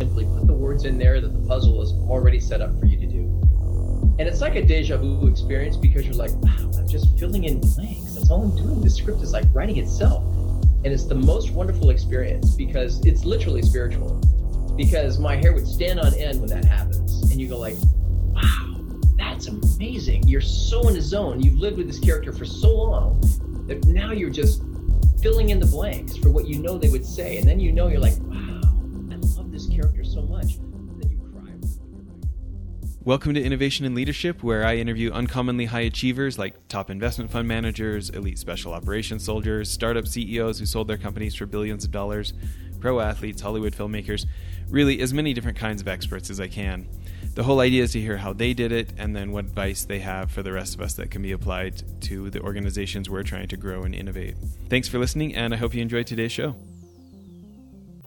Simply put the words in there that the puzzle is already set up for you to do. And it's like a deja vu experience because you're like, wow, I'm just filling in blanks. That's all I'm doing. The script is like writing itself. And it's the most wonderful experience because it's literally spiritual. Because my hair would stand on end when that happens. And you go like, wow, that's amazing. You're so in the zone. You've lived with this character for so long that now you're just filling in the blanks for what you know they would say. And then you know you're like, wow, I love this character so much. Then you cry. Welcome to Innovation and Leadership, where I interview uncommonly high achievers like top investment fund managers, elite special operations soldiers, startup CEOs who sold their companies for billions of dollars, pro athletes, Hollywood filmmakers, really as many different kinds of experts as I can. The whole idea is to hear how they did it and then what advice they have for the rest of us that can be applied to the organizations we're trying to grow and innovate. Thanks for listening, and I hope you enjoyed today's show.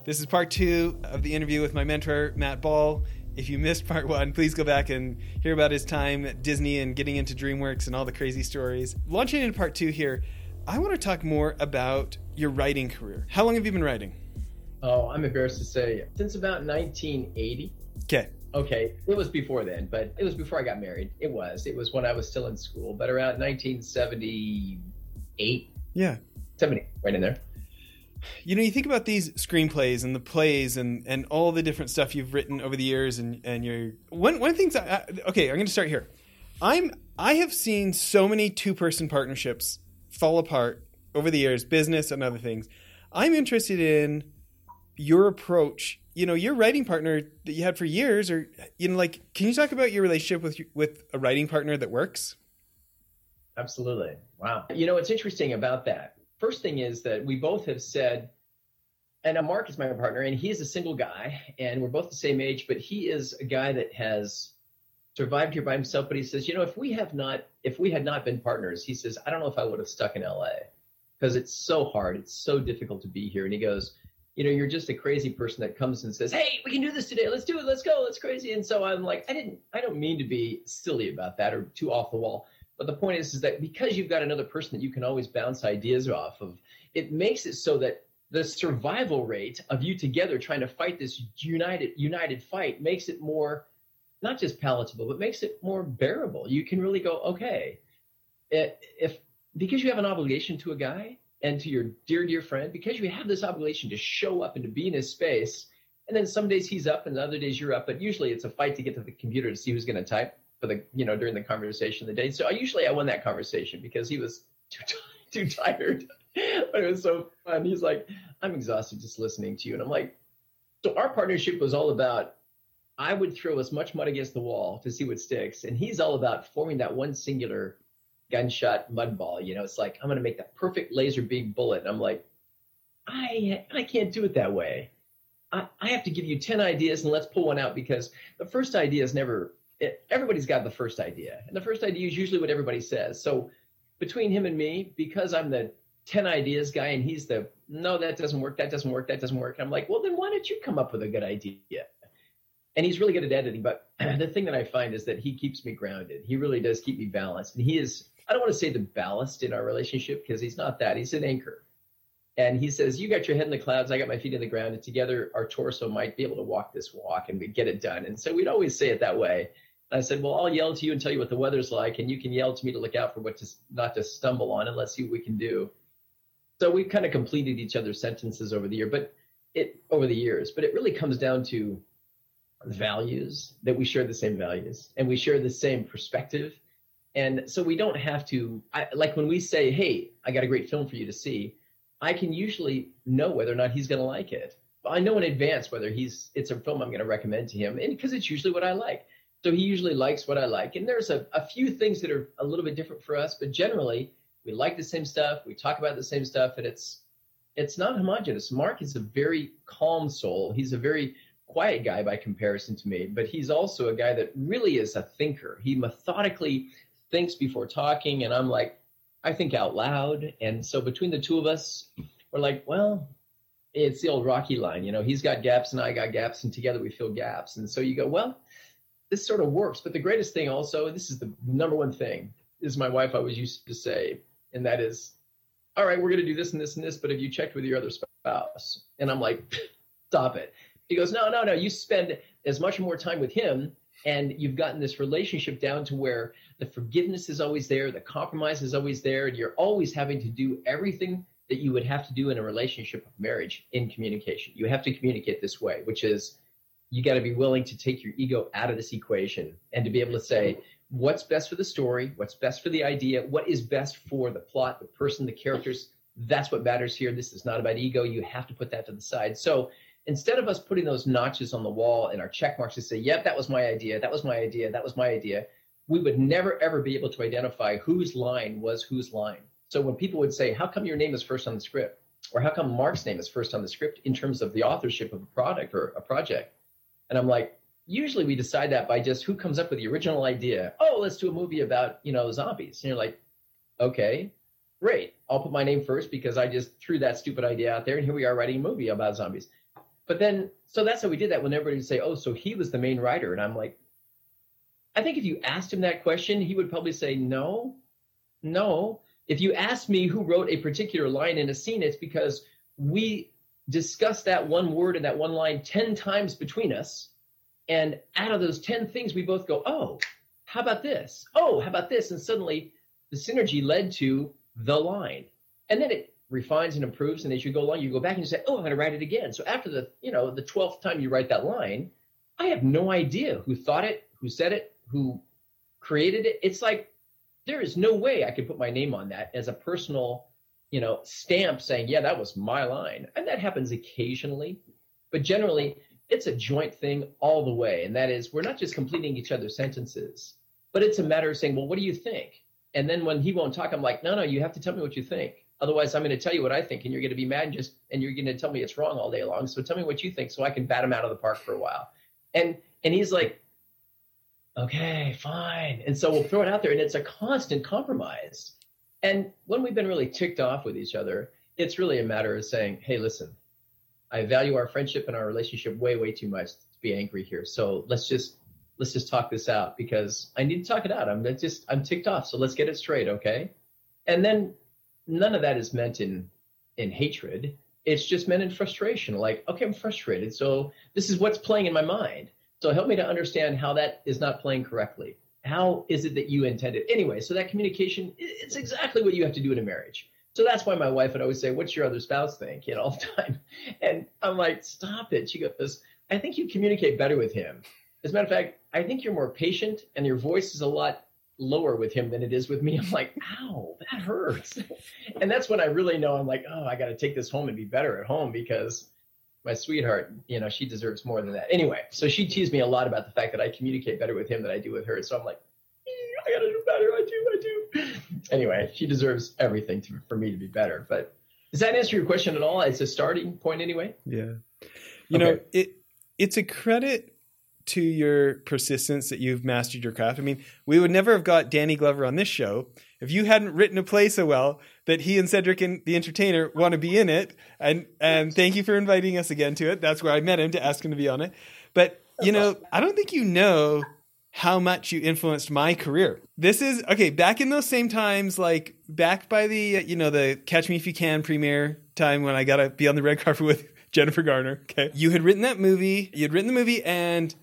This is part two of the interview with my mentor, Matt Ball. If you missed part one, please go back and hear about his time at Disney and getting into DreamWorks and all the crazy stories. Launching into part two here, I want to talk more about your writing career. How long have you been writing? Oh, I'm embarrassed to say, since about 1980. Okay. Okay, it was before then, but it was before I got married. It was. It was when I was still in school, but around 1978. Yeah. 70, right in there. You know, you think about these screenplays and the plays and, and all the different stuff you've written over the years, and and you're one one of the things. I, I, okay, I'm going to start here. I'm I have seen so many two person partnerships fall apart over the years, business and other things. I'm interested in your approach. You know, your writing partner that you had for years, or you know, like, can you talk about your relationship with with a writing partner that works? Absolutely. Wow. You know, what's interesting about that. First thing is that we both have said, and Mark is my partner, and he is a single guy, and we're both the same age, but he is a guy that has survived here by himself. But he says, you know, if we have not, if we had not been partners, he says, I don't know if I would have stuck in LA because it's so hard, it's so difficult to be here. And he goes, you know, you're just a crazy person that comes and says, "Hey, we can do this today. Let's do it. Let's go. Let's crazy." And so I'm like, I didn't, I don't mean to be silly about that or too off the wall. But the point is, is that because you've got another person that you can always bounce ideas off of, it makes it so that the survival rate of you together trying to fight this united united fight makes it more not just palatable, but makes it more bearable. You can really go, okay, eh, if because you have an obligation to a guy, and to your dear, dear friend because you have this obligation to show up and to be in his space. And then some days he's up and other days you're up, but usually it's a fight to get to the computer to see who's going to type for the, you know, during the conversation of the day. So I usually I won that conversation because he was too, too tired, but it was so fun. He's like, I'm exhausted just listening to you. And I'm like, so our partnership was all about I would throw as much mud against the wall to see what sticks. And he's all about forming that one singular gunshot mud ball. You know, it's like I'm going to make the perfect laser beam bullet. And I'm like, I I can't do it that way. I, I have to give you ten ideas and let's pull one out because the first idea is never. It, everybody's got the first idea, and the first idea is usually what everybody says. So between him and me, because I'm the 10 ideas guy and he's the no that doesn't work that doesn't work that doesn't work i'm like well then why don't you come up with a good idea and he's really good at editing but the thing that i find is that he keeps me grounded he really does keep me balanced and he is I don't want to say the ballast in our relationship because he's not that. He's an anchor. And he says, You got your head in the clouds, I got my feet in the ground, and together our torso might be able to walk this walk and we get it done. And so we'd always say it that way. And I said, Well, I'll yell to you and tell you what the weather's like, and you can yell to me to look out for what to not to stumble on, and let's see what we can do. So we've kind of completed each other's sentences over the year, but it over the years, but it really comes down to values that we share the same values and we share the same perspective and so we don't have to, I, like when we say, hey, I got a great film for you to see, I can usually know whether or not he's going to like it. I know in advance whether he's it's a film I'm going to recommend to him, and because it's usually what I like. So he usually likes what I like. And there's a, a few things that are a little bit different for us, but generally we like the same stuff, we talk about the same stuff, and it's it's not homogenous. Mark is a very calm soul. He's a very quiet guy by comparison to me, but he's also a guy that really is a thinker. He methodically thinks before talking, and I'm like, I think out loud. And so between the two of us, we're like, well, it's the old Rocky line, you know, he's got gaps and I got gaps, and together we fill gaps. And so you go, well, this sort of works. But the greatest thing also, this is the number one thing, is my wife always used to say, and that is, all right, we're going to do this and this and this, but have you checked with your other spouse? And I'm like, stop it. He goes, no, no, no. You spend as much more time with him, and you've gotten this relationship down to where the forgiveness is always there, the compromise is always there, and you're always having to do everything that you would have to do in a relationship of marriage in communication. You have to communicate this way, which is you got to be willing to take your ego out of this equation and to be able to say, what's best for the story, what's best for the idea, what is best for the plot, the person, the characters. That's what matters here. This is not about ego. You have to put that to the side. So instead of us putting those notches on the wall and our check marks to say, yep, that was my idea, that was my idea, that was my idea, we would never ever be able to identify whose line was whose line. So when people would say, how come your name is first on the script? Or how come Mark's name is first on the script in terms of the authorship of a product or a project? And I'm like, usually we decide that by just who comes up with the original idea. Oh, let's do a movie about, you know, zombies. And you're like, okay, great. I'll put my name first because I just threw that stupid idea out there. And here we are writing a movie about zombies. But then, so that's how we did that when everybody would say, oh, so he was the main writer. And I'm like, I think if you asked him that question, he would probably say, no, no. If you ask me who wrote a particular line in a scene, it's because we discussed that one word and that one line 10 times between us and out of those 10 things, we both go, oh, how about this? Oh, how about this? And suddenly the synergy led to the line. And then it refines and improves. And as you go along, you go back and you say, oh, I'm going to write it again. So after the, you know, the 12th time you write that line, I have no idea who thought it, who said it, who created it. It's like there is no way I could put my name on that as a personal, you know, stamp saying, yeah, that was my line. And that happens occasionally. But generally, it's a joint thing all the way. And that is, we're not just completing each other's sentences, but it's a matter of saying, well, what do you think? And then when he won't talk, I'm like, no, no, you have to tell me what you think. Otherwise, I'm going to tell you what I think, and you're going to be mad and just, and you're going to tell me it's wrong all day long. So tell me what you think, so I can bat him out of the park for a while. And and he's like, okay, fine. And so we'll throw it out there, and it's a constant compromise. And when we've been really ticked off with each other, it's really a matter of saying, hey, listen, I value our friendship and our relationship way, way too much to be angry here. So let's just let's just talk this out because I need to talk it out. I'm just I'm ticked off. So let's get it straight, okay? And then none of that is meant in in hatred. It's just meant in frustration. Like, okay, I'm frustrated. So this is what's playing in my mind. So help me to understand how that is not playing correctly. How is it that you intended? Anyway, so that communication, it's exactly what you have to do in a marriage. So that's why my wife would always say, What's your other spouse think? You know, all the time. And I'm like, Stop it. She goes, I think you communicate better with him. As a matter of fact, I think you're more patient and your voice is a lot lower with him than it is with me. I'm like, ow, that hurts. and that's when I really know I'm like, oh, I got to take this home and be better at home because my sweetheart, you know, she deserves more than that. Anyway, so she teased me a lot about the fact that I communicate better with him than I do with her. So I'm like, mm, I got to do better. I do, I do. Anyway, she deserves everything to, for me to be better. But does that answer your question at all? It's a starting point anyway. Yeah. You okay. know, it it's a credit to your persistence that you've mastered your craft. I mean, we would never have got Danny Glover on this show if you hadn't written a play so well that he and Cedric and the entertainer want to be in it. And and thank you for inviting us again to it. That's where I met him to ask him to be on it. But you know, I don't think you know how much you influenced my career. This is okay, back in those same times, like back by the you know, the Catch Me If You Can premiere time when I gotta be on the red carpet with Jennifer Garner. Okay. You had written that movie, you had written the movie and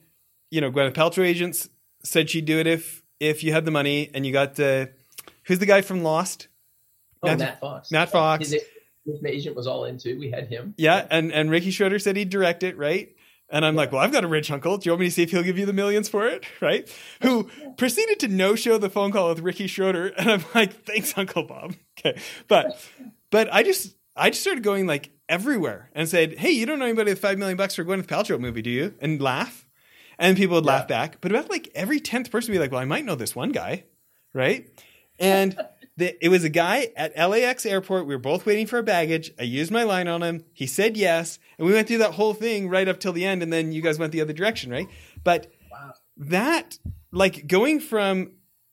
you know, Gwyneth Paltrow agents said she'd do it if if you had the money and you got the who's the guy from Lost? Oh, Matt, Matt Fox. Matt Fox. His, his agent was all into. We had him. Yeah, and and Ricky Schroder said he'd direct it, right? And I'm yeah. like, well, I've got a rich uncle. Do you want me to see if he'll give you the millions for it? Right? Who proceeded to no show the phone call with Ricky Schroder. And I'm like, thanks, Uncle Bob. Okay. But, but I just, I just started going like everywhere and said, hey, you don't know anybody with five million bucks for a Gwyneth Paltrow movie, do you? And laugh. And people would yeah. laugh back. But about like every 10th person would be like, well, I might know this one guy. Right. And the, it was a guy at LAX airport. We were both waiting for our baggage. I used my line on him. He said yes. And we went through that whole thing right up till the end. And then you guys went the other direction. Right. But wow. that, like going from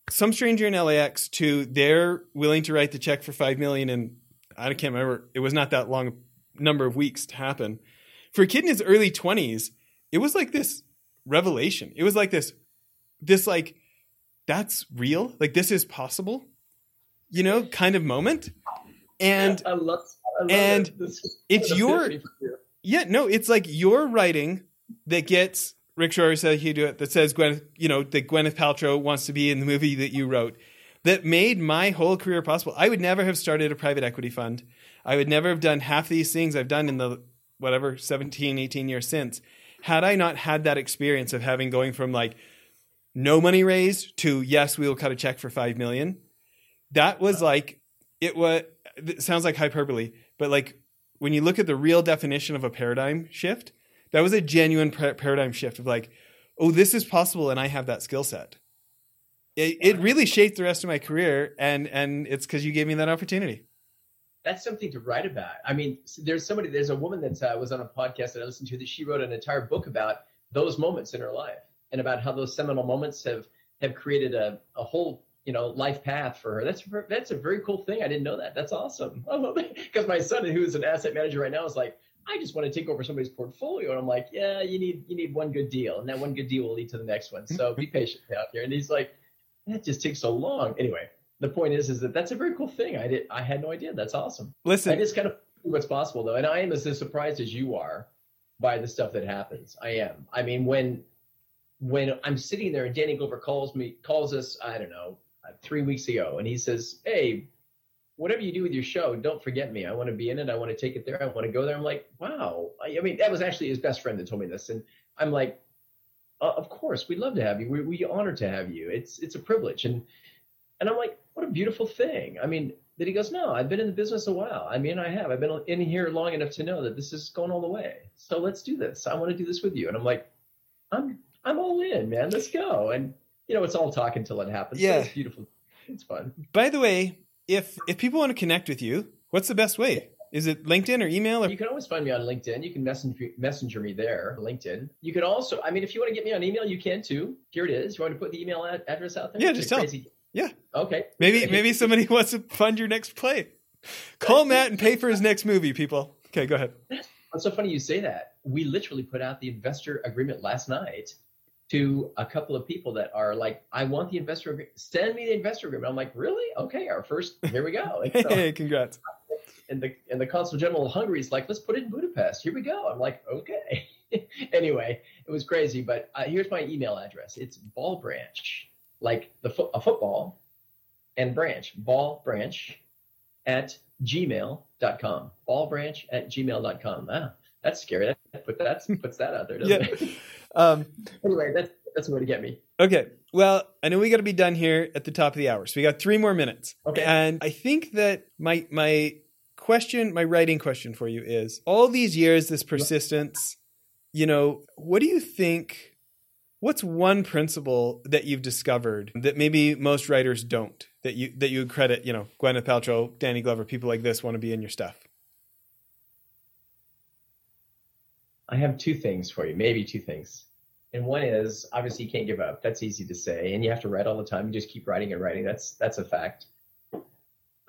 some stranger in LAX to they're willing to write the check for 5 million and I can't remember. It was not that long number of weeks to happen. For a kid in his early 20s, it was like this revelation. It was like this, this like, that's real. Like this is possible, you know, kind of moment. And I love, I love and it. it's your, Yeah, no, it's like your writing that gets Rick Shore said he do it that says Gwyneth, you know, that Gwyneth Paltrow wants to be in the movie that you wrote that made my whole career possible. I would never have started a private equity fund. I would never have done half these things I've done in the whatever 17, 18 years since had I not had that experience of having going from like no money raised to yes, we will cut a check for 5 million. That was like it was it sounds like hyperbole, but like when you look at the real definition of a paradigm shift, that was a genuine paradigm shift of like, oh, this is possible, and I have that skill set. It, it really shaped the rest of my career, and and it's because you gave me that opportunity. That's something to write about. I mean, there's somebody, there's a woman that uh, was on a podcast that I listened to that she wrote an entire book about those moments in her life and about how those seminal moments have have created a, a whole you know life path for her. That's that's a very cool thing. I didn't know that. That's awesome. Because my son, who is an asset manager right now, is like, I just want to take over somebody's portfolio. And I'm like, yeah, you need you need one good deal, and that one good deal will lead to the next one. So be patient out here. And he's like, that just takes so long. Anyway, the point is, is that that's a very cool thing. I did I had no idea. That's awesome. Listen, I just kind of what's possible though, and I am as surprised as you are by the stuff that happens. I am. I mean, when when I'm sitting there and Danny Glover calls me calls us, I don't know, uh, three weeks ago, and he says, "Hey, whatever you do with your show, don't forget me. I want to be in it. I want to take it there. I want to go there. I'm like, wow. I, I mean, that was actually his best friend that told me this. And I'm like, uh, of course, we'd love to have you. We, we honored to have you. It's, it's a privilege. And, and I'm like, what a beautiful thing. I mean, that he goes, no, I've been in the business a while. I mean, I have, I've been in here long enough to know that this is going all the way. So let's do this. I want to do this with you. And I'm like, I'm, I'm all in, man. Let's go. And, you know, it's all talk until it happens. Yeah. it's beautiful. It's fun. By the way, if if people want to connect with you, what's the best way? Is it LinkedIn or email? Or? You can always find me on LinkedIn. You can messenger, messenger me there, LinkedIn. You can also, I mean, if you want to get me on email, you can too. Here it is. You want to put the email ad- address out there? Yeah, just tell. Crazy. Yeah. Okay. Maybe maybe somebody wants to fund your next play. Call Matt and pay for his next movie, people. Okay, go ahead. It's so funny you say that. We literally put out the investor agreement last night to a couple of people that are like, I want the investor agreement. Send me the investor agreement. I'm like, really? Okay, our first. Here we go. So, hey, congrats. And the and the consul general of Hungary is like, let's put it in Budapest. Here we go. I'm like, okay. anyway, it was crazy, but uh, here's my email address. It's ball branch, like the fo- a football, and branch ball branch at gmail.com. Ball branch at gmail.com. Ah, that's scary. That put that puts that out there, doesn't yeah. it? Um, anyway, that's that's the way to get me. Okay. Well, I know we got to be done here at the top of the hour, so we got three more minutes. Okay. And I think that my my question, my writing question for you is: all these years, this persistence. You know, what do you think? What's one principle that you've discovered that maybe most writers don't? That you that you would credit, you know, Gwyneth Paltrow, Danny Glover, people like this want to be in your stuff. I have two things for you, maybe two things. And one is obviously you can't give up. That's easy to say, and you have to write all the time. You just keep writing and writing. That's that's a fact.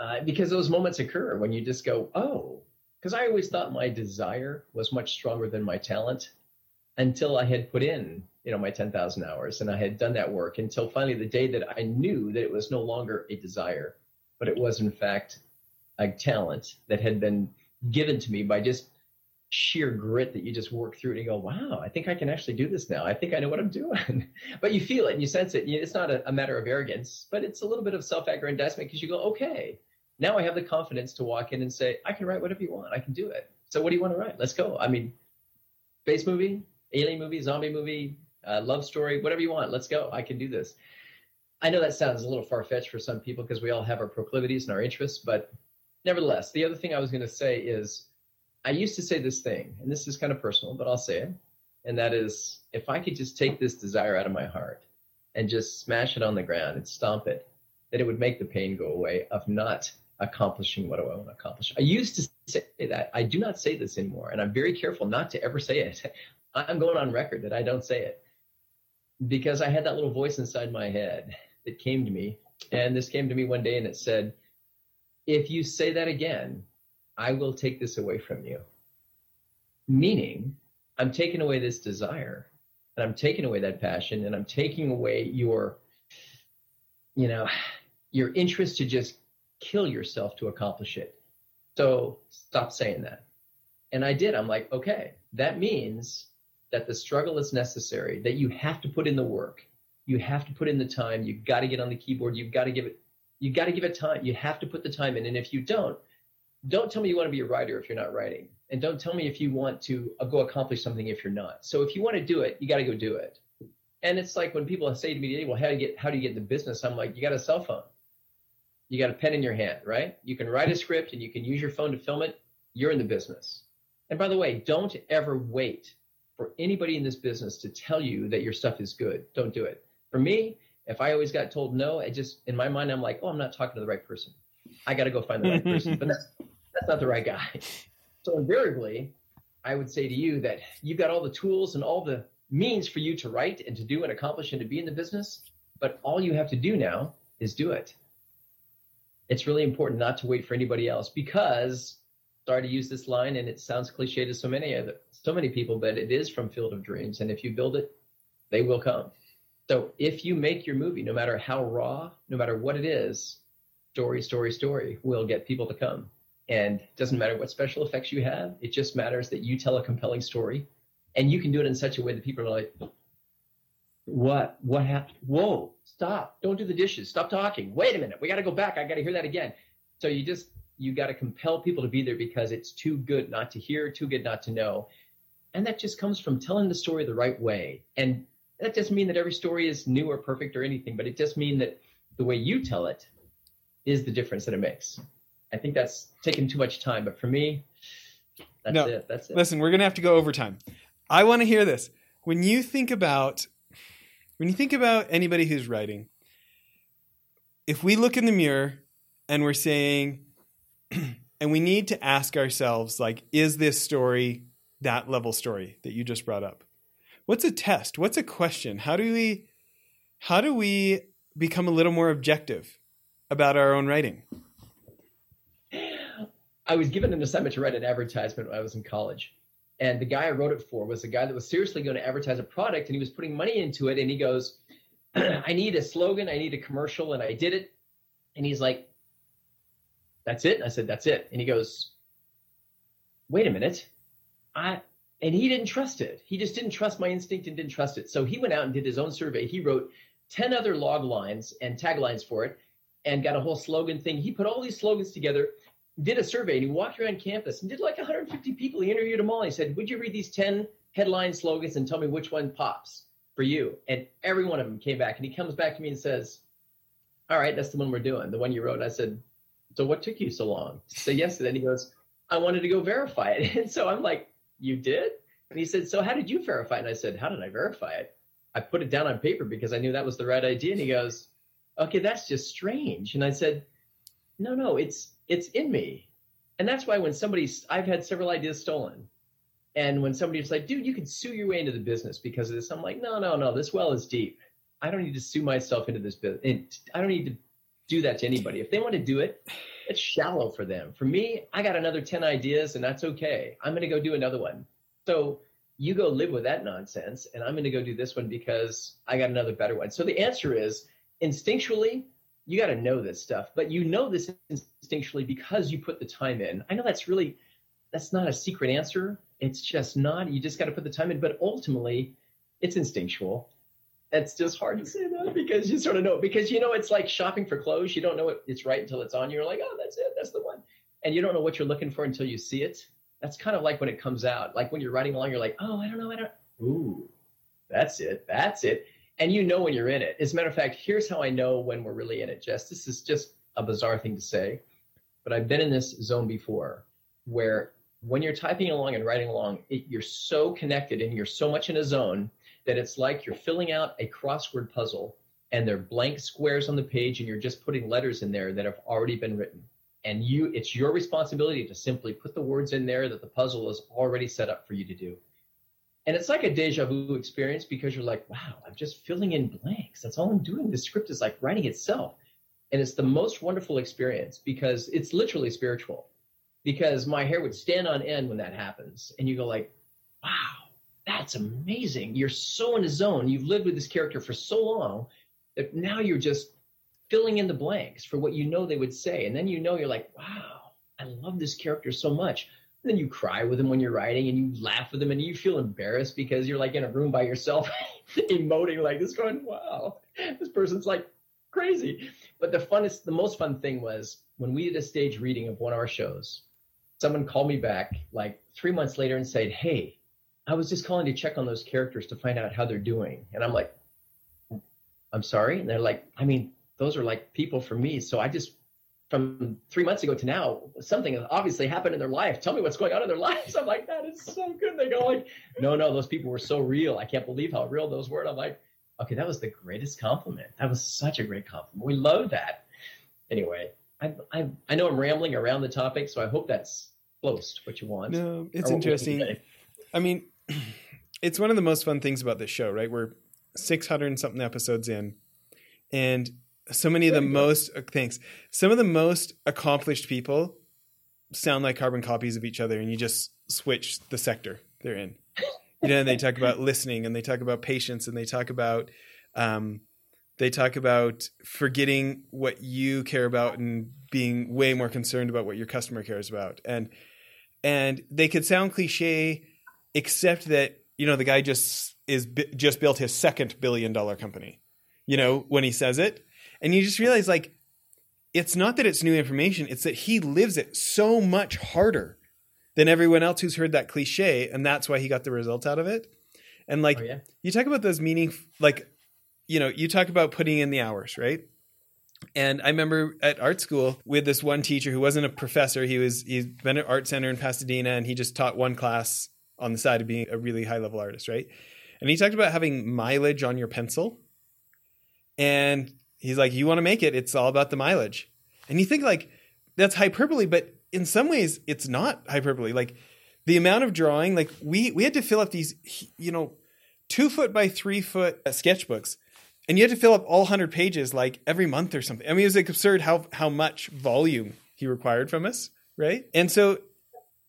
Uh, because those moments occur when you just go, oh, because I always thought my desire was much stronger than my talent until I had put in, you know, my 10,000 hours and I had done that work until finally the day that I knew that it was no longer a desire, but it was in fact a talent that had been given to me by just sheer grit that you just work through and you go, wow, I think I can actually do this now. I think I know what I'm doing. but you feel it and you sense it. It's not a, a matter of arrogance, but it's a little bit of self aggrandizement because you go, okay, now I have the confidence to walk in and say, I can write whatever you want. I can do it. So what do you want to write? Let's go. I mean, space movie, alien movie, zombie movie, uh, love story, whatever you want. Let's go. I can do this. I know that sounds a little far fetched for some people because we all have our proclivities and our interests, but nevertheless, the other thing I was going to say is I used to say this thing, and this is kind of personal, but I'll say it. And that is if I could just take this desire out of my heart and just smash it on the ground and stomp it, that it would make the pain go away of not accomplishing what I want to accomplish. I used to say that. I do not say this anymore, and I'm very careful not to ever say it. I'm going on record that I don't say it because I had that little voice inside my head that came to me. And this came to me one day and it said, if you say that again, I will take this away from you. Meaning, I'm taking away this desire and I'm taking away that passion and I'm taking away your, you know, your interest to just kill yourself to accomplish it. So stop saying that. And I did. I'm like, okay, that means that the struggle is necessary, that you have to put in the work. You have to put in the time. You've got to get on the keyboard. You've got to give it, You've got to give it time. You have to put the time in. And if you don't, don't tell me you want to be a writer if you're not writing. And don't tell me if you want to go accomplish something if you're not. So if you want to do it, you got to go do it. And it's like when people say to me, well, how do you get, how do you get in the business? I'm like, you got a cell phone. You got a pen in your hand, right? You can write a script and you can use your phone to film it. You're in the business. And by the way, don't ever wait for anybody in this business to tell you that your stuff is good. Don't do it. For me, if I always got told no, I just in my mind I'm like, oh, I'm not talking to the right person. I got to go find the right person. But that's that's not the right guy. So invariably, I would say to you that you've got all the tools and all the means for you to write and to do and accomplish and to be in the business, but all you have to do now is do it. It's really important not to wait for anybody else because sorry to use this line and it sounds cliche to so many other so many people, but it is from Field of Dreams. And if you build it, they will come. So if you make your movie, no matter how raw, no matter what it is, story, story, story will get people to come. And it doesn't matter what special effects you have, it just matters that you tell a compelling story and you can do it in such a way that people are like, what? What happened? Whoa, stop. Don't do the dishes. Stop talking. Wait a minute. We got to go back. I got to hear that again. So you just, you got to compel people to be there because it's too good not to hear, too good not to know. And that just comes from telling the story the right way. And that doesn't mean that every story is new or perfect or anything, but it just means that the way you tell it is the difference that it makes. I think that's taking too much time, but for me, that's no, it. That's it. Listen, we're gonna have to go overtime. I want to hear this. When you think about when you think about anybody who's writing, if we look in the mirror and we're saying, and we need to ask ourselves, like, is this story that level story that you just brought up? What's a test? What's a question? How do we how do we become a little more objective about our own writing? I was given an assignment to write an advertisement when I was in college. And the guy I wrote it for was a guy that was seriously going to advertise a product and he was putting money into it. And he goes, I need a slogan, I need a commercial. And I did it. And he's like, That's it? I said, That's it. And he goes, Wait a minute. I and he didn't trust it. He just didn't trust my instinct and didn't trust it. So he went out and did his own survey. He wrote 10 other log lines and taglines for it and got a whole slogan thing. He put all these slogans together did a survey and he walked around campus and did like 150 people. He interviewed them all. He said, Would you read these 10 headline slogans and tell me which one pops for you? And every one of them came back. And he comes back to me and says, All right, that's the one we're doing, the one you wrote. I said, So what took you so long to say yes? And he goes, I wanted to go verify it. And so I'm like, You did? And he said, So how did you verify it? And I said, How did I verify it? I put it down on paper because I knew that was the right idea. And he goes, Okay, that's just strange. And I said, No, no, it's it's in me. And that's why when somebody's, I've had several ideas stolen. And when somebody's like, dude, you can sue your way into the business because of this, I'm like, no, no, no, this well is deep. I don't need to sue myself into this business. I don't need to do that to anybody. If they want to do it, it's shallow for them. For me, I got another 10 ideas and that's okay. I'm going to go do another one. So you go live with that nonsense and I'm going to go do this one because I got another better one. So the answer is instinctually, you got to know this stuff, but you know this instinctually because you put the time in. I know that's really that's not a secret answer. It's just not. You just got to put the time in, but ultimately, it's instinctual. It's just hard to say that because you sort of know because you know it's like shopping for clothes. You don't know it, it's right until it's on. You're like, oh, that's it, that's the one, and you don't know what you're looking for until you see it. That's kind of like when it comes out. Like when you're riding along, you're like, oh, I don't know, I don't. Ooh, that's it, that's it and you know when you're in it. As a matter of fact, here's how I know when we're really in it, Jess. This is just a bizarre thing to say, but I've been in this zone before where when you're typing along and writing along, it, you're so connected and you're so much in a zone that it's like you're filling out a crossword puzzle and there are blank squares on the page and you're just putting letters in there that have already been written. And you, it's your responsibility to simply put the words in there that the puzzle is already set up for you to do. And it's like a deja vu experience because you're like, wow, I'm just filling in blanks. That's all I'm doing. The script is like writing itself. And it's the most wonderful experience because it's literally spiritual. Because my hair would stand on end when that happens. And you go like, wow, that's amazing. You're so in the zone. You've lived with this character for so long that now you're just filling in the blanks for what you know they would say. And then you know you're like, wow, I love this character so much And then you cry with them when you're writing and you laugh with them and you feel embarrassed because you're like in a room by yourself emoting like this going, wow, this person's like crazy. But the funnest, the most fun thing was when we did a stage reading of one of our shows, someone called me back like three months later and said, Hey, I was just calling to check on those characters to find out how they're doing. And I'm like, I'm sorry. And they're like, I mean, those are like people for me. So I just from three months ago to now, something obviously happened in their life. Tell me what's going on in their lives. I'm like, that is so good. They go like, no, no, those people were so real. I can't believe how real those were. And I'm like, okay, that was the greatest compliment. That was such a great compliment. We love that. Anyway, I, I, I know I'm rambling around the topic, so I hope that's close to what you want. No, it's interesting. I mean, it's one of the most fun things about this show, right? We're 600 and something episodes in, and so many of the most uh, thanks. Some of the most accomplished people sound like carbon copies of each other and you just switch the sector they're in. You know they talk about listening and they talk about patience and they talk about um, they talk about forgetting what you care about and being way more concerned about what your customer cares about. And and they could sound cliche except that you know the guy just is just built his second billion dollar company you know when he says it and you just realize like it's not that it's new information, it's that he lives it so much harder than everyone else who's heard that cliche, and that's why he got the results out of it. And like oh, yeah. you talk about those meaning like you know, you talk about putting in the hours, right? And I remember at art school with this one teacher who wasn't a professor. He was he's been at art center in Pasadena and he just taught one class on the side of being a really high level artist, right? And he talked about having mileage on your pencil. And he's like, you want to make it, it's all about the mileage. And you think like that's hyperbole, but in some ways it's not hyperbole. Like the amount of drawing, like we we had to fill up these, you know, two foot by three foot sketchbooks, and you had to fill up all hundred pages like every month or something. I mean, it was like absurd how how much volume he required from us, right? And so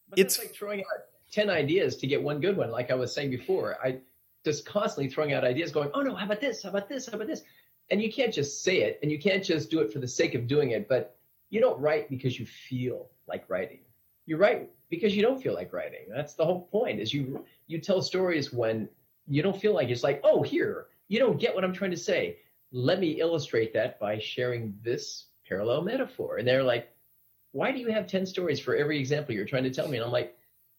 but it's like throwing out ten ideas to get one good one. Like I was saying before, I just constantly throwing out ideas, going, "Oh no, how about this? How about this? How about this?" and you can't just say it and you can't just do it for the sake of doing it but you don't write because you feel like writing you write because you don't feel like writing that's the whole point is you you tell stories when you don't feel like it's like oh here you don't get what i'm trying to say let me illustrate that by sharing this parallel metaphor and they're like why do you have 10 stories for every example you're trying to tell me and i'm like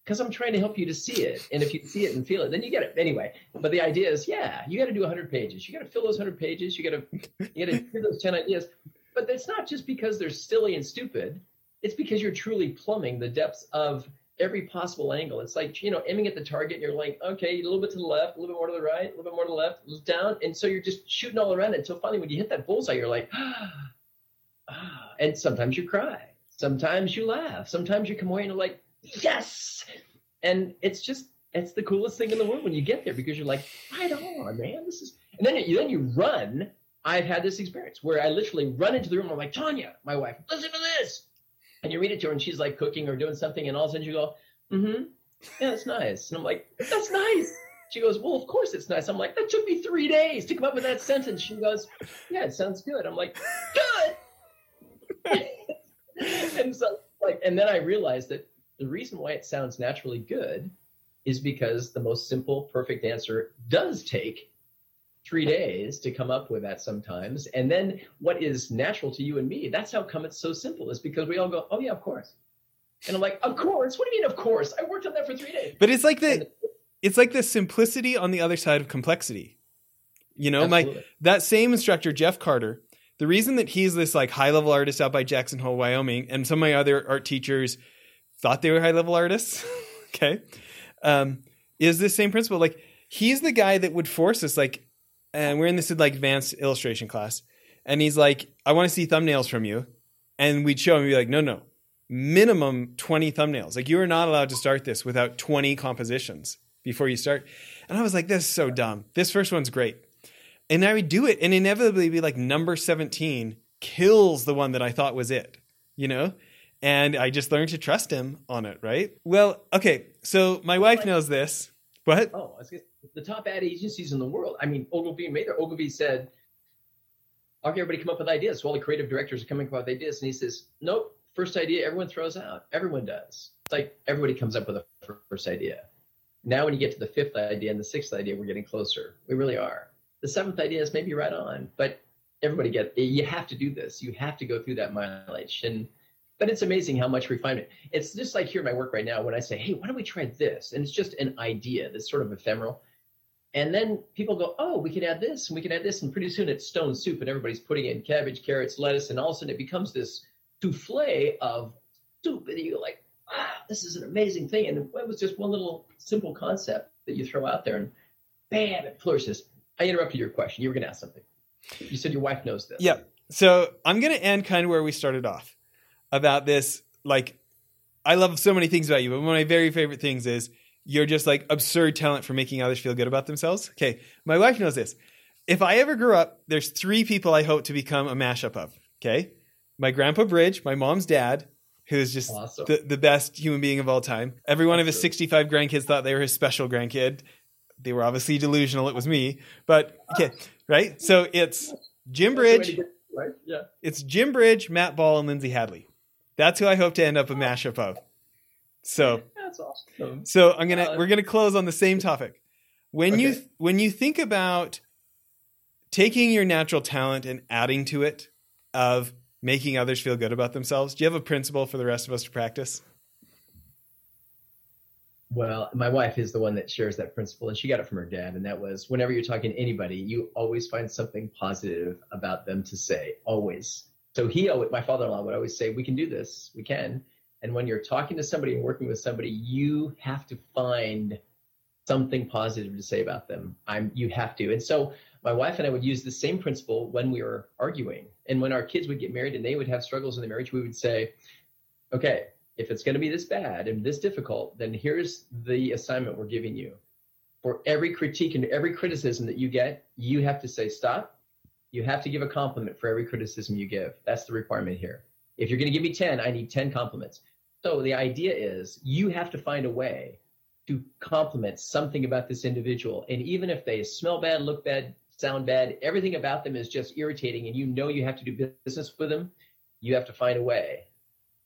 because I'm trying to help you to see it. And if you see it and feel it, then you get it anyway. But the idea is, yeah, you got to do 100 pages. You got to fill those 100 pages. You got to you got to do those 10 ideas. But it's not just because they're silly and stupid. It's because you're truly plumbing the depths of every possible angle. It's like you know aiming at the target. You're like, okay, a little bit to the left, a little bit more to the right, a little bit more to the left, down, and so you're just shooting all around it until finally, when you hit that bullseye, you're like, ah, ah. and sometimes you cry, sometimes you laugh, sometimes you come away and you're like yes. And it's just it's the coolest thing in the world when you get there because you're like, right on, man. This is and then you then you run. I've had this experience where I literally run into the room. I'm like, Tanya, my wife, listen to this. And you read it to her and she's like cooking or doing something, and all of a sudden you go, mm-hmm. Yeah, that's nice. And I'm like, that's nice. She goes, Well, of course it's nice. I'm like, that took me three days to come up with that sentence. She goes, Yeah, it sounds good. I'm like, good. and so like, and then I realized that the reason why it sounds naturally good is because the most simple, perfect answer does take three days to come up with that sometimes. And then what is natural to you and me, that's how come it's so simple, is because we all go, oh, yeah, of course. And I'm like, of course? What do you mean, of course? I worked on that for three days. But it's like the. And, it's like the simplicity on the other side of complexity. You know, absolutely. my that same instructor, Jeff Carter, the reason that he's this like high level artist out by Jackson Hole, Wyoming, and some of my other art teachers thought they were high level artists. okay. Um, is the same principle. Like he's the guy that would force us, like, and we're in this like advanced illustration class, and he's like, I want to see thumbnails from you. And we'd show him, be like, no, no, minimum 20 thumbnails. Like you are not allowed to start this without 20 compositions before you start. And I was like, this is so dumb. This first one's great. And I would do it and inevitably be like number 17 kills the one that I thought was it, you know? And I just learned to trust him on it, right? Well, okay, so my wife knows this. What? Oh, the top ad agencies in the world. I mean, Ogilvy made there. Ogilvy said, "Okay, everybody come up with ideas." So all the creative directors are coming up with ideas, and he says, "Nope, first idea everyone throws out. Everyone does. It's like everybody comes up with a first idea. Now, when you get to the fifth idea and the sixth idea, we're getting closer. We really are. The seventh idea is maybe right on, but everybody get you have to do this. You have to go through that mileage, and but it's amazing how much refinement. It's just like here in my work right now when I say, "Hey, why don't we try this?" and it's just an idea that's sort of ephemeral. And then people go, "Oh, we can add this and we can add this," and pretty soon it's stone soup, and everybody's putting in cabbage, carrots, lettuce, and all of a sudden it becomes this souffle of soup, and you're like, "Ah, this is an amazing thing." And it was just one little simple concept that you throw out there, and bam, it flourishes. I interrupted your question. You were going to ask something. You said your wife knows this. Yeah. So I'm going to end kind of where we started off about this. Like, I love so many things about you, but one of my very favorite things is you're just like absurd talent for making others feel good about themselves. Okay. My wife knows this. If I ever grew up, there's three people I hope to become a mashup of. Okay. My grandpa Bridge, my mom's dad, who's just awesome. the, the best human being of all time. Every one of his true. 65 grandkids thought they were his special grandkid. They were obviously delusional. It was me. But okay right? So it's Jim Bridge. Right? Yeah. It's Jim Bridge, Matt Ball, and Lindsay Hadley. That's who I hope to end up a mashup of. So that's awesome. So I'm gonna uh, we're gonna close on the same topic. When okay. you when you think about taking your natural talent and adding to it of making others feel good about themselves, do you have a principle for the rest of us to practice? Well, my wife is the one that shares that principle, and she got it from her dad. And that was whenever you're talking to anybody, you always find something positive about them to say, always. So he, my father-in-law, would always say, "We can do this. We can." And when you're talking to somebody and working with somebody, you have to find something positive to say about them. I'm, you have to. And so my wife and I would use the same principle when we were arguing. And when our kids would get married and they would have struggles in the marriage, we would say, "Okay, if it's going to be this bad and this difficult, then here's the assignment we're giving you. For every critique and every criticism that you get, you have to say, stop. You have to give a compliment for every criticism you give. That's the requirement here. If you're going to give me 10, I need 10 compliments. So the idea is you have to find a way to compliment something about this individual. And even if they smell bad, look bad, sound bad, everything about them is just irritating, and you know you have to do business with them, you have to find a way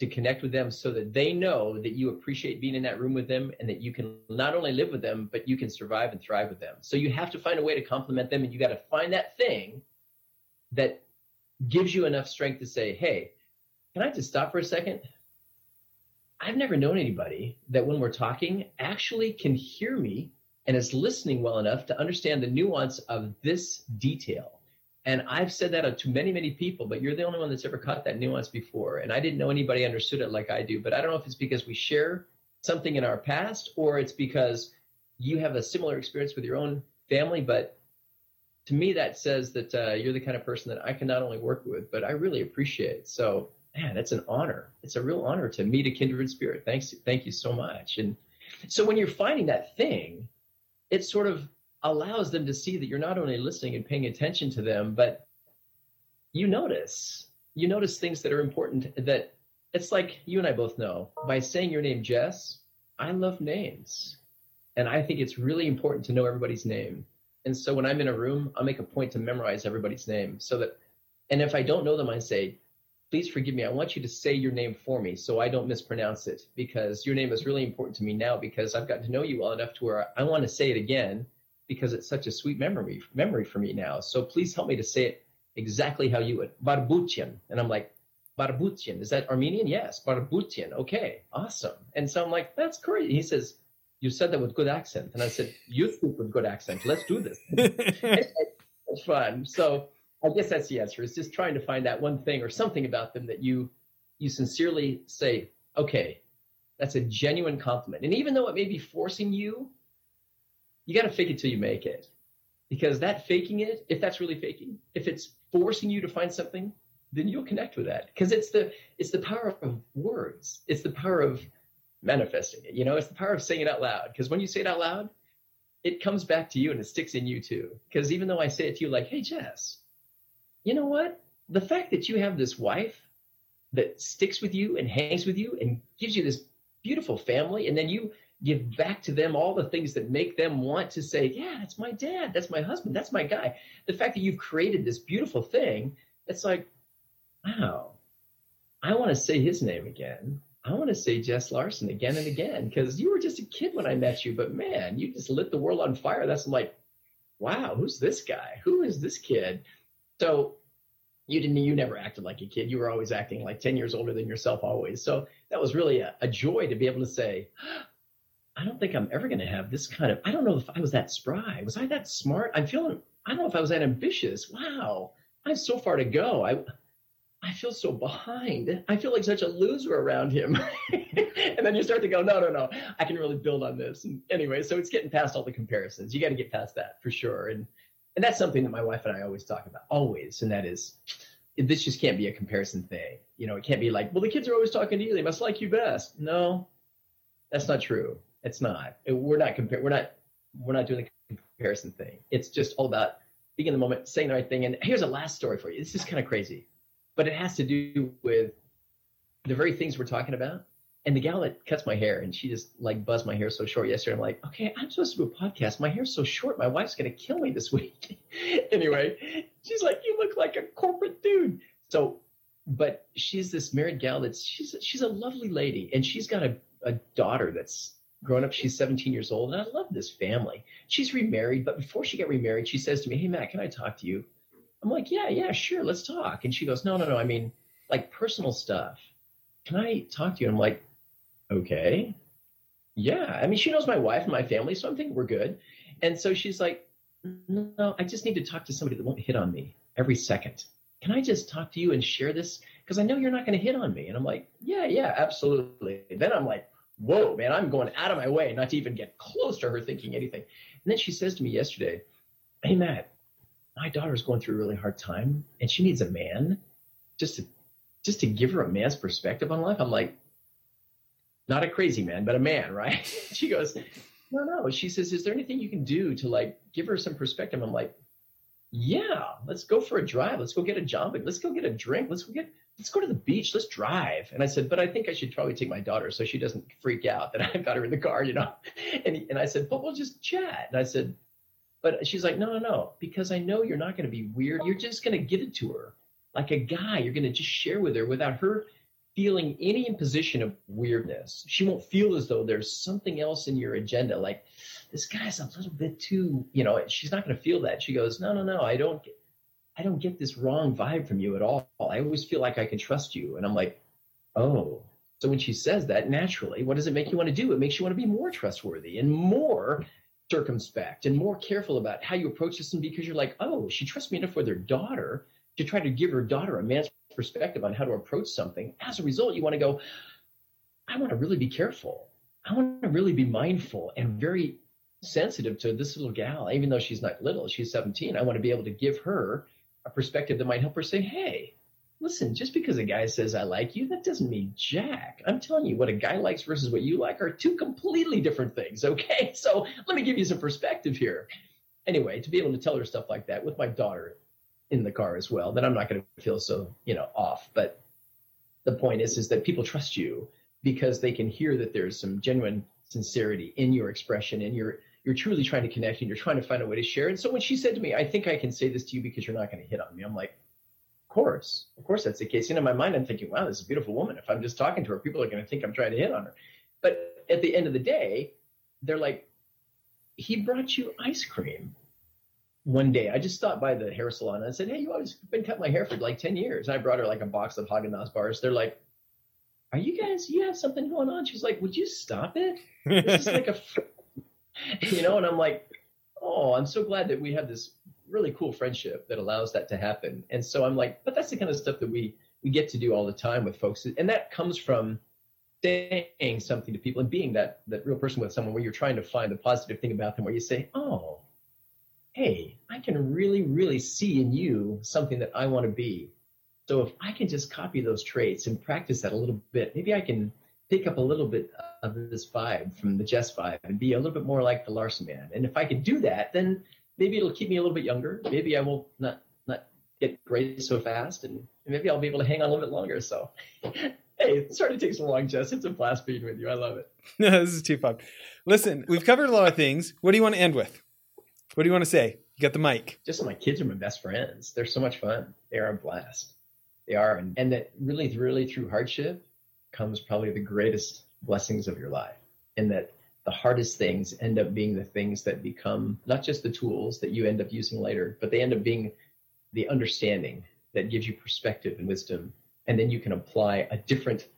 to connect with them so that they know that you appreciate being in that room with them and that you can not only live with them, but you can survive and thrive with them. So you have to find a way to compliment them and you got to find that thing that gives you enough strength to say, hey, can I just stop for a second? I've never known anybody that when we're talking actually can hear me and is listening well enough to understand the nuance of this detail. And I've said that to many, many people, but you're the only one that's ever caught that nuance before. And I didn't know anybody understood it like I do. But I don't know if it's because we share something in our past or it's because you have a similar experience with your own family. But to me, that says that uh, you're the kind of person that I can not only work with, but I really appreciate. So, man, it's an honor. It's a real honor to meet a kindred spirit. Thanks, thank you so much. And so, when you're finding that thing, it sort of allows them to see that you're not only listening and paying attention to them, but you notice. You notice things that are important that it's like you and I both know. By saying your name, Jess, I love names. And I think it's really important to know everybody's name. And so when I'm in a room, I'll make a point to memorize everybody's name so that, and if I don't know them, I say, please forgive me. I want you to say your name for me so I don't mispronounce it because your name is really important to me now because I've gotten to know you well enough to where I want to say it again because it's such a sweet memory memory for me now. So please help me to say it exactly how you would. Barbutian. And I'm like, Barbutian. Is that Armenian? Yes, Barbutian. Okay, awesome. And so I'm like, that's great. He says, you said that with good accent. And I said, you speak with good accent. Let's do this. it's fun. So I guess that's the answer. Is just trying to find that one thing or something about them that you you sincerely say, okay, that's a genuine compliment. And even though it may be forcing you you got to fake it till you make it. Because that faking it, if that's really faking, if it's forcing you to find something, then you'll connect with that. Because it's the it's the power of words. It's the power of manifesting it. You know, it's the power of saying it out loud. Because when you say it out loud, it comes back to you and it sticks in you too. Because even though I say it to you like, hey Jess, you know what? The fact that you have this wife that sticks with you and hangs with you and gives you this beautiful family, and then you give back to them all the things that make them want to say, yeah, that's my dad, that's my husband, that's my guy. The fact that you've created this beautiful thing, it's like, wow, I want to say his name again. I want to say Jess Larson again and again because you were just a kid when I met you, but man, you just lit the world on fire. That's like, wow, who's this guy? Who is this kid? So you didn't, you never acted like a kid. You were always acting like 10 years older than yourself, always. So that was really a, a joy to be able to say, I don't think I'm ever going to have this kind of, I don't know if I was that spry. Was I that smart? I'm feeling, I don't know if I was that ambitious. Wow. I have so far to go. I, I feel so behind. I feel like such a loser around him. and then you start to go, no, no, no, I can really build on this. And anyway, so it's getting past all the comparisons. You got to get past that for sure. And and that's something that my wife and I always talk about, always. And that is, this just can't be a comparison thing. You know, it can't be like, well, the kids are always talking to you; they must like you best. No, that's not true. It's not. We're not compare. We're not. We're not doing the comparison thing. It's just all about being in the moment, saying the right thing. And here's a last story for you. This is kind of crazy but it has to do with the very things we're talking about. And the gal that cuts my hair and she just like buzzed my hair so short yesterday. I'm like, okay, I'm supposed to do a podcast. My hair's so short. My wife's going to kill me this week. anyway, she's like, you look like a corporate dude. So, but she's this married gal that's, she's, she's a lovely lady and she's got a, a daughter that's grown up. She's 17 years old. And I love this family. She's remarried, but before she got remarried, she says to me, Hey, Matt, can I talk to you? I'm like, yeah, yeah, sure, let's talk. And she goes, no, no, no. I mean, like personal stuff. Can I talk to you? And I'm like, okay. Yeah. I mean, she knows my wife and my family, so I'm thinking we're good. And so she's like, no, I just need to talk to somebody that won't hit on me every second. Can I just talk to you and share this? Because I know you're not going to hit on me. And I'm like, yeah, yeah, absolutely. Then I'm like, whoa, man, I'm going out of my way not to even get close to her thinking anything. And then she says to me yesterday, hey, Matt, my daughter's going through a really hard time and she needs a man just to just to give her a man's perspective on life. I'm like, not a crazy man, but a man, right? she goes, no, no. She says, is there anything you can do to like give her some perspective? I'm like, yeah, let's go for a drive. Let's go get a job. Let's go get a drink. Let's go get, let's go to the beach. Let's drive. And I said, but I think I should probably take my daughter so she doesn't freak out that I've got her in the car, you know? And, and I said, but we'll just chat. And I said, but she's like, no, no, no, because I know you're not going to be weird. You're just going to give it to her like a guy. You're going to just share with her without her feeling any imposition of weirdness. She won't feel as though there's something else in your agenda. Like this guy's a little bit too, you know, she's not going to feel that. She goes, no, no, no, I don't, I don't get this wrong vibe from you at all. I always feel like I can trust you. And I'm like, oh, so when she says that, naturally, what does it make you want to do? It makes you want to be more trustworthy and more circumspect and more careful about how you approach this and because you're like, oh, she trusts me enough with her daughter to try to give her daughter a man's perspective on how to approach something. As a result, you want to go, I want to really be careful. I want to really be mindful and very sensitive to this little gal, even though she's not little, she's 17. I want to be able to give her a perspective that might help her say, hey, listen, just because a guy says I like you, that doesn't mean jack. I'm telling you, what a guy likes versus what you like are two completely different things. Okay. So let me give you some perspective here. Anyway, to be able to tell her stuff like that with my daughter in the car as well, then I'm not going to feel so, you know, off. But the point is, is that people trust you because they can hear that there's some genuine sincerity in your expression and you're you're truly trying to connect and you're trying to find a way to share. And so when she said to me, I think I can say this to you because you're not going to hit on me, I'm like, course, of course, that's the case. You know, in my mind, I'm thinking, wow, this is a beautiful woman. If I'm just talking to her, people are going to think I'm trying to hit on her. But at the end of the day, they're like, he brought you ice cream one day. I just stopped by the hair salon and I said, hey, you always been cutting my hair for like 10 years. And I brought her like a box of Haagen-Dazs bars. They're like, are you guys, you have something going on? She's like, would you stop it? This is like a, you know, and I'm like, oh, I'm so glad that we have this really cool friendship that allows that to happen. And so I'm like, but that's the kind of stuff that we we get to do all the time with folks, and that comes from saying something to people and being that that real person with someone where you're trying to find the positive thing about them, where you say, oh, hey, I can really really see in you something that I want to be. So if I can just copy those traits and practice that a little bit, maybe I can pick up a little bit of this vibe from the Jess vibe and be a little bit more like the Larson man. And if I can do that, then maybe it'll keep me a little bit younger. Maybe I will not not get gray so fast, and maybe I'll be able to hang on a little bit longer. So, hey, sorry to takes a long, Jess. It's a blast being with you. I love it. No, this is too fun. Listen, we've covered a lot of things. What do you want to end with? What do you want to say? You got the mic. Just my kids are my best friends. They're so much fun. They are a blast. They are, and, and that really, really through hardship, comes probably the greatest blessings of your life, and that the hardest things end up being the things that become not just the tools that you end up using later, but they end up being the understanding that gives you perspective and wisdom. And then you can apply a different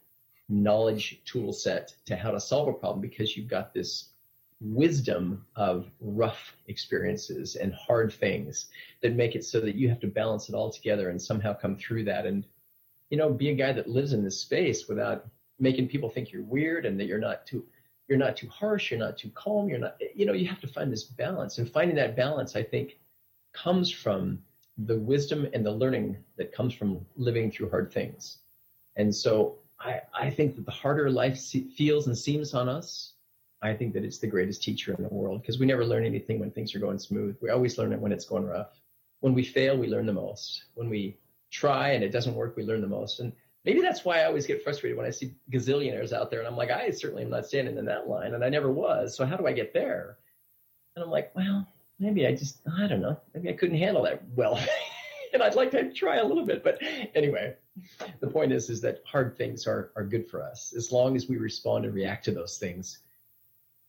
knowledge tool set to how to solve a problem because you've got this wisdom of rough experiences and hard things that make it so that you have to balance it all together and somehow come through that and you know be a guy that lives in this space without making people think you're weird and that you're not too you're not too harsh you're not too calm you're not you know you have to find this balance and finding that balance i think comes from the wisdom and the learning that comes from living through hard things and so i i think that the harder life feels and seems on us I think that it's the greatest teacher in the world because we never learn anything when things are going smooth. We always learn it when it's going rough. When we fail, we learn the most. When we try and it doesn't work, we learn the most. And maybe that's why I always get frustrated when I see gazillionaires out there and I'm like, I certainly am not standing in that line and I never was. So how do I get there? And I'm like, well, maybe I just, I don't know. Maybe I couldn't handle that well. and I'd like to try a little bit. But anyway, the point is, is that hard things are, are good for us as long as we respond and react to those things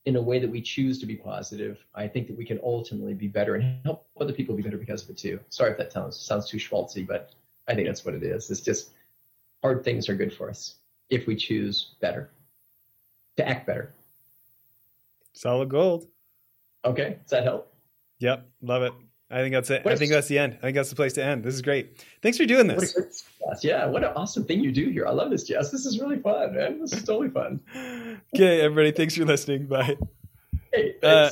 in a way that we choose to be positive, I think that we can ultimately be better and help other people be better because of it too. Sorry if that sounds sounds too schmaltzy, but I think that's what it is. It's just hard things are good for us if we choose better, to act better. Solid gold. Okay, does that help? Yep, love it. I think that's it. What I think that's the end. I think that's the place to end. This is great. Thanks for doing this. What yeah, what an awesome thing you do here. I love this, Jess. This is really fun, man. This is totally fun. okay, everybody. Thanks for listening. Bye. Hey, uh,